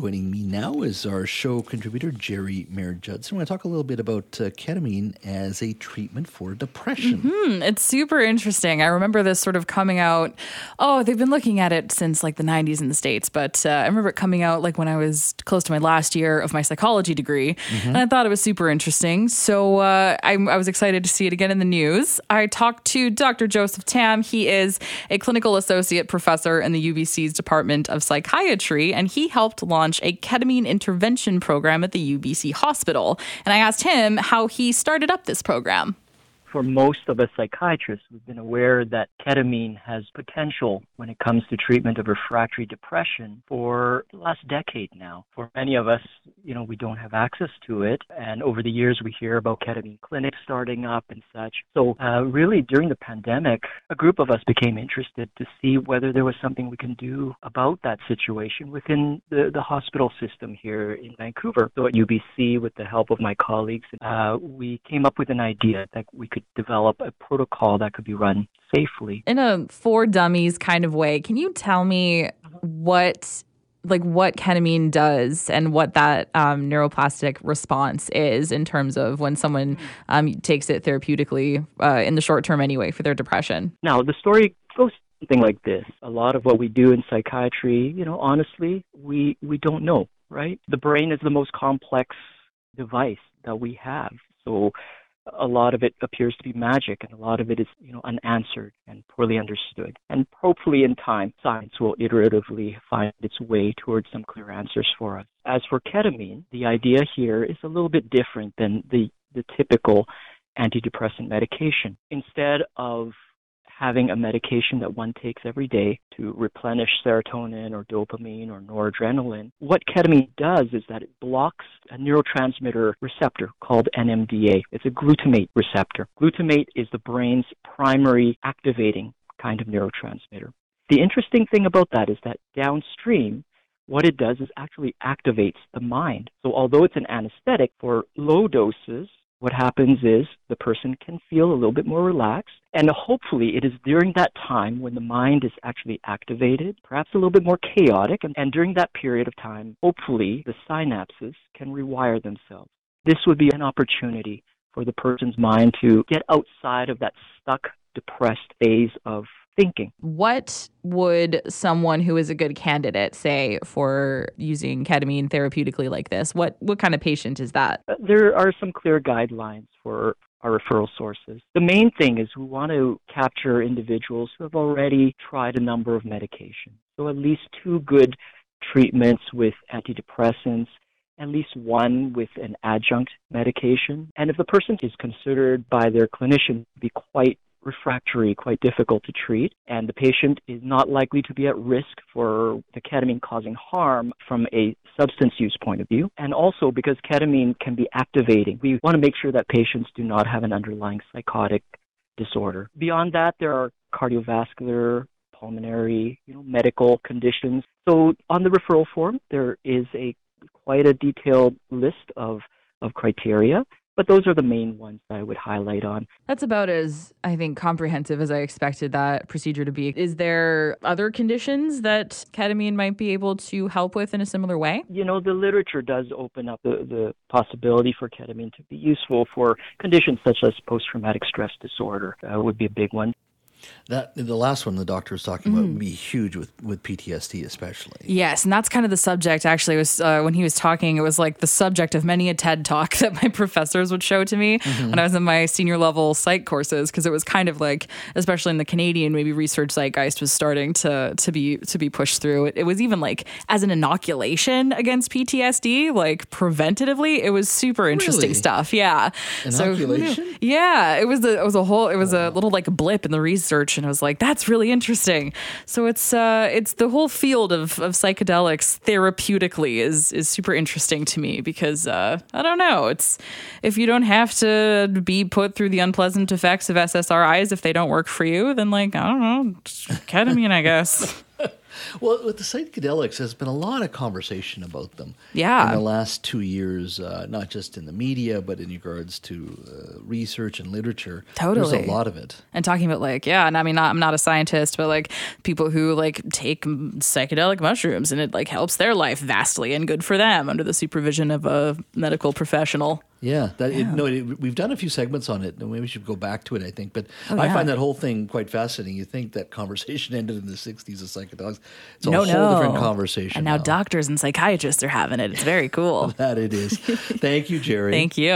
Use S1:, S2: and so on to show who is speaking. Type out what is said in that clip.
S1: Joining me now is our show contributor, Geri Mayer-Judson. I want to talk a little bit about uh, ketamine as a treatment for depression.
S2: Hmm, it's super interesting. I remember this sort of coming out. Oh, they've been looking at it since like the 90s in the States, but uh, I remember it coming out like when I was close to my last year of my psychology degree.
S1: Mm-hmm.
S2: And I thought it was super interesting. So uh, I, I was excited to see it again in the news. I talked to Dr. Joseph Tam. He is a clinical associate professor in the UBC's Department of Psychiatry, and he helped launch a ketamine intervention program at the UBC hospital. And I asked him how he started up this program.
S3: for most of us psychiatrists, we've been aware that ketamine has potential when it comes to treatment of refractory depression for the last decade now. For many of us, you know, we don't have access to it. And over the years, we hear about ketamine clinics starting up and such. So, uh, really, during the pandemic, a group of us became interested to see whether there was something we can do about that situation within the, the hospital system here in Vancouver. So, at UBC, with the help of my colleagues, uh, we came up with an idea that we could develop a protocol that could be run safely.
S2: In a for dummies kind of way, can you tell me what like what ketamine does and what that um, neuroplastic response is in terms of when someone um, takes it therapeutically uh, in the short term anyway for their depression?
S3: Now, the story goes something like this. A lot of what we do in psychiatry, you know, honestly, we, we don't know, right? The brain is the most complex device that we have. So a lot of it appears to be magic and a lot of it is, you know, unanswered and poorly understood. And hopefully in time, science will iteratively find its way towards some clear answers for us. As for ketamine, the idea here is a little bit different than the, the typical antidepressant medication. Instead of having a medication that one takes every day to replenish serotonin or dopamine or noradrenaline, what ketamine does is that it blocks a neurotransmitter receptor called NMDA. It's a glutamate receptor. Glutamate is the brain's primary activating kind of neurotransmitter. The interesting thing about that is that downstream, what it does is actually activates the mind. So although it's an anesthetic for low doses, what happens is the person can feel a little bit more relaxed. And hopefully, it is during that time when the mind is actually activated, perhaps a little bit more chaotic. And, and during that period of time, hopefully, the synapses can rewire themselves. This would be an opportunity for the person's mind to get outside of that stuck, depressed phase of thinking.
S2: What would someone who is a good candidate say for using ketamine therapeutically like this? What what kind of patient is that?
S3: Uh, There are some clear guidelines for our referral sources. The main thing is we want to capture individuals who have already tried a number of medications. So at least two good treatments with antidepressants, at least one with an adjunct medication. And if the person is considered by their clinician to be quite refractory, quite difficult to treat, and the patient is not likely to be at risk for the ketamine causing harm from a substance use point of view. And also because ketamine can be activating, we want to make sure that patients do not have an underlying psychotic disorder. Beyond that, there are cardiovascular, pulmonary, you know, medical conditions. So on the referral form, there is a quite a detailed list of, of criteria. But those are the main ones that I would highlight on.
S2: That's about as I think comprehensive as I expected that procedure to be. Is there other conditions that ketamine might be able to help with in a similar way?
S3: You know, the literature does open up the, the possibility for ketamine to be useful for conditions such as post traumatic stress disorder, uh, would be a big one.
S1: That the last one the doctor was talking about would be huge with with PTSD, especially.
S2: Yes, and that's kind of the subject. Actually, was uh, when he was talking. It was like the subject of many a TED talk that my professors would show to me when I was in my senior level psych courses, because it was kind of like, especially in the Canadian maybe research zeitgeist was starting to to be to be pushed through. It, it was even like as an inoculation against PTSD, like preventatively. It was super interesting
S1: Really?
S2: stuff. Yeah, So?
S1: Inoculation?
S2: yeah, it was a it was a whole it was a little like a blip in the research research and I was like, that's really interesting. So it's uh, it's the whole field of, of psychedelics therapeutically is is super interesting to me because uh, I don't know. It's if you don't have to be put through the unpleasant effects of SSRIs if they don't work for you, then like I don't know, ketamine, I guess.
S1: Well, with the psychedelics, there's been a lot of conversation about them.
S2: Yeah.
S1: In the last two years, uh, not just in the media, but in regards to uh, research and literature.
S2: Totally.
S1: There's a lot of it.
S2: and talking about like yeah and i mean not, i'm not a scientist but like people who like take psychedelic mushrooms and it like helps their life vastly and good for them under the supervision of a medical professional
S1: Yeah, that It, no, it, we've done a few segments on it, and maybe we should go back to it. I think, but oh, I
S2: Oh, yeah.
S1: find that whole thing quite fascinating. You think that conversation ended in the '60s of psychedelics? It's a
S2: no
S1: whole
S2: no
S1: different conversation.
S2: and now doctors and psychiatrists are having it it's very cool
S1: that it is. Thank you, Geri.
S2: thank you